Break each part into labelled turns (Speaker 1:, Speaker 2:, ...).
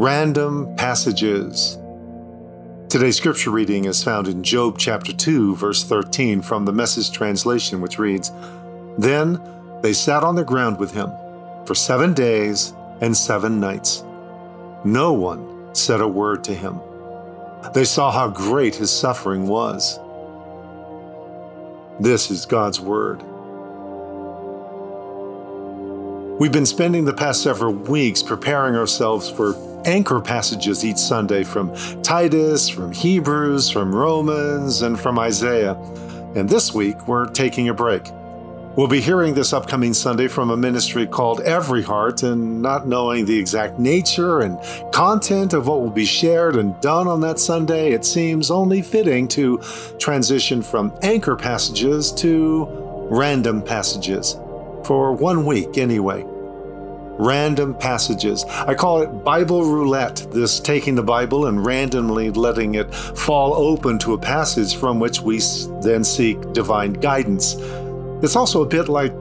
Speaker 1: Random Passages. Today's scripture reading is found in Job chapter 2, verse 13 from the Message translation, which reads Then they sat on the ground with him for seven days and seven nights. No one said a word to him. They saw how great his suffering was. This is God's Word. We've been spending the past several weeks preparing ourselves for anchor passages each Sunday from Titus, from Hebrews, from Romans, and from Isaiah. And this week, we're taking a break. We'll be hearing this upcoming Sunday from a ministry called Every Heart, and not knowing the exact nature and content of what will be shared and done on that Sunday, it seems only fitting to transition from anchor passages to random passages. For one week, anyway. Random passages. I call it Bible roulette, this taking the Bible and randomly letting it fall open to a passage from which we then seek divine guidance. It's also a bit like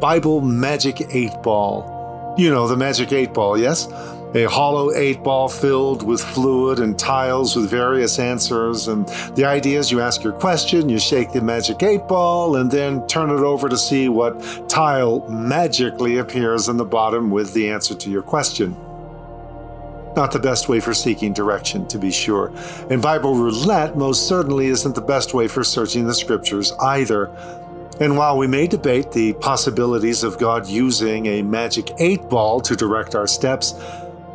Speaker 1: Bible Magic 8 Ball. You know, the Magic 8 Ball, yes? A hollow 8 ball filled with fluid and tiles with various answers. And the idea is you ask your question, you shake the Magic 8 Ball, and then turn it over to see what tile magically appears in the bottom with the answer to your question. Not the best way for seeking direction, to be sure. And Bible roulette most certainly isn't the best way for searching the scriptures either. And while we may debate the possibilities of God using a magic eight ball to direct our steps,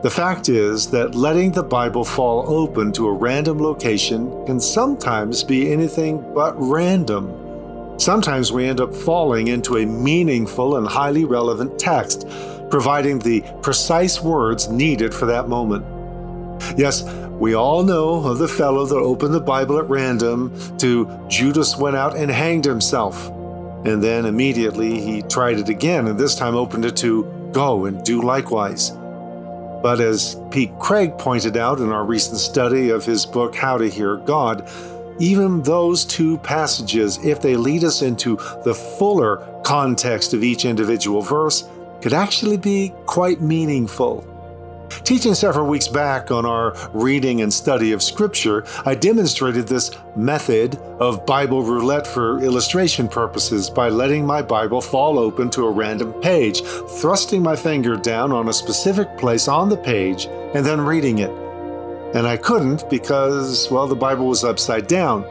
Speaker 1: the fact is that letting the Bible fall open to a random location can sometimes be anything but random. Sometimes we end up falling into a meaningful and highly relevant text, providing the precise words needed for that moment. Yes, we all know of the fellow that opened the Bible at random to Judas went out and hanged himself. And then immediately he tried it again, and this time opened it to go and do likewise. But as Pete Greig pointed out in our recent study of his book, How to Hear God, even those two passages, if they lead us into the fuller context of each individual verse, could actually be quite meaningful. Teaching several weeks back on our reading and study of Scripture, I demonstrated this method of Bible roulette for illustration purposes by letting my Bible fall open to a random page, thrusting my finger down on a specific place on the page, and then reading it. And I couldn't because, well, the Bible was upside down.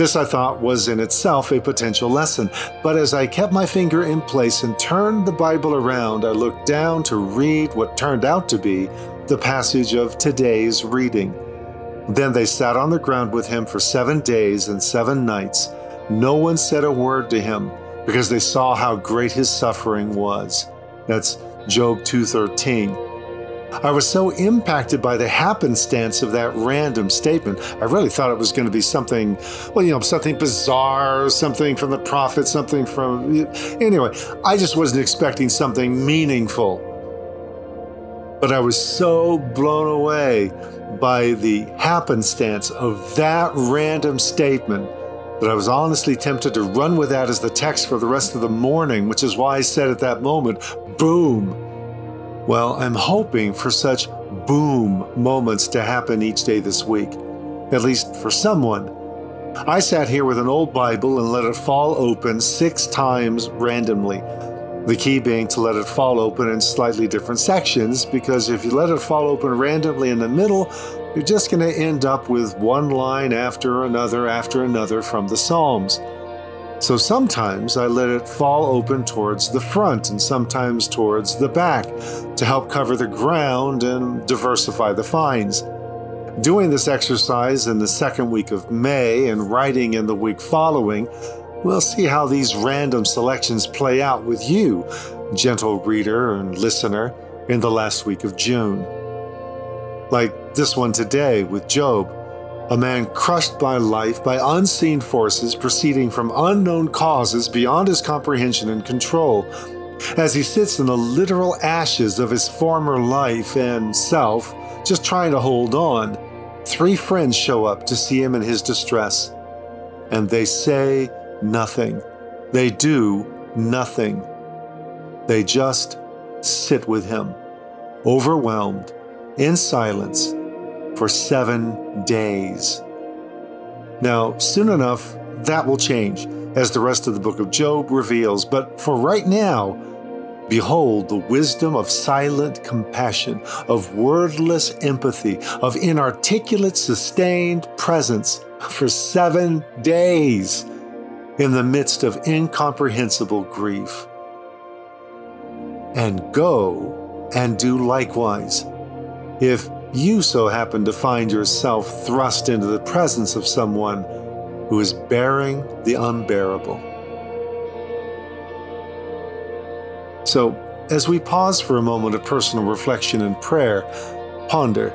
Speaker 1: This, I thought, was in itself a potential lesson. But as I kept my finger in place and turned the Bible around, I looked down to read what turned out to be the passage of today's reading. Then they sat on the ground with him for seven days and seven nights. No one said a word to him because they saw how great his suffering was. That's Job 2:13. I was so impacted by the happenstance of that random statement. I really thought it was going to be something, well, you know, something bizarre, something from the prophet, something from. Anyway, I just wasn't expecting something meaningful. But I was so blown away by the happenstance of that random statement that I was honestly tempted to run with that as the text for the rest of the morning, which is why I said at that moment, boom well, I'm hoping for such boom moments to happen each day this week, at least for someone. I sat here with an old Bible and let it fall open six times randomly. The key being to let it fall open in slightly different sections, because if you let it fall open randomly in the middle, you're just going to end up with one line after another after another from the Psalms. So sometimes I let it fall open towards the front and sometimes towards the back to help cover the ground and diversify the finds. Doing this exercise in the second week of May and writing in the week following, we'll see how these random selections play out with you, gentle reader and listener, in the last week of June. Like this one today with Job a man crushed by life, by unseen forces proceeding from unknown causes beyond his comprehension and control. As he sits in the literal ashes of his former life and self, just trying to hold on, three friends show up to see him in his distress. And they say nothing. They do nothing. They just sit with him, overwhelmed, in silence for seven days. Now, soon enough, that will change, as the rest of the book of Job reveals. But for right now, behold the wisdom of silent compassion, of wordless empathy, of inarticulate, sustained presence for seven days in the midst of incomprehensible grief. And go and do likewise. If you so happen to find yourself thrust into the presence of someone who is bearing the unbearable. So, as we pause for a moment of personal reflection and prayer, ponder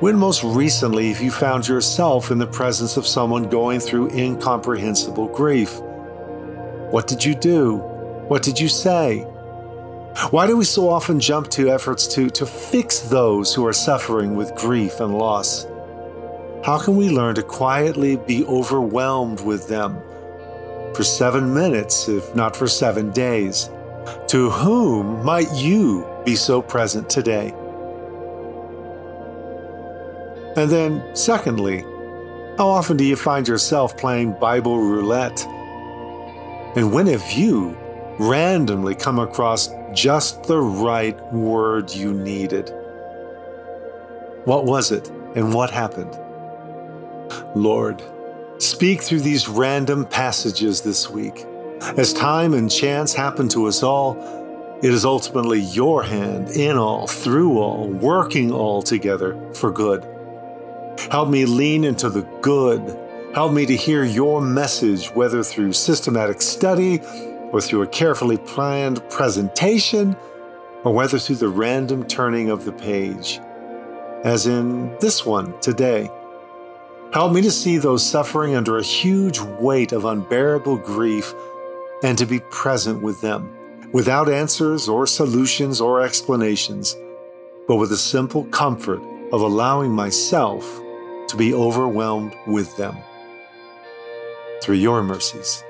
Speaker 1: when most recently have you found yourself in the presence of someone going through incomprehensible grief? What did you do? What did you say? Why do we so often jump to efforts to, to fix those who are suffering with grief and loss? How can we learn to quietly be overwhelmed with them for seven minutes, if not for seven days? To whom might you be so present today? And then, secondly, how often do you find yourself playing Bible roulette? And when have you randomly come across just the right word you needed. What was it and what happened? Lord, speak through these random passages this week. As time and chance happen to us all, it is ultimately your hand in all, through all, working all together for good. Help me lean into the good. Help me to hear your message, whether through systematic study or through a carefully planned presentation, or whether through the random turning of the page, as in this one today. Help me to see those suffering under a huge weight of unbearable grief and to be present with them, without answers or solutions or explanations, but with the simple comfort of allowing myself to be overwhelmed with them. Through your mercies.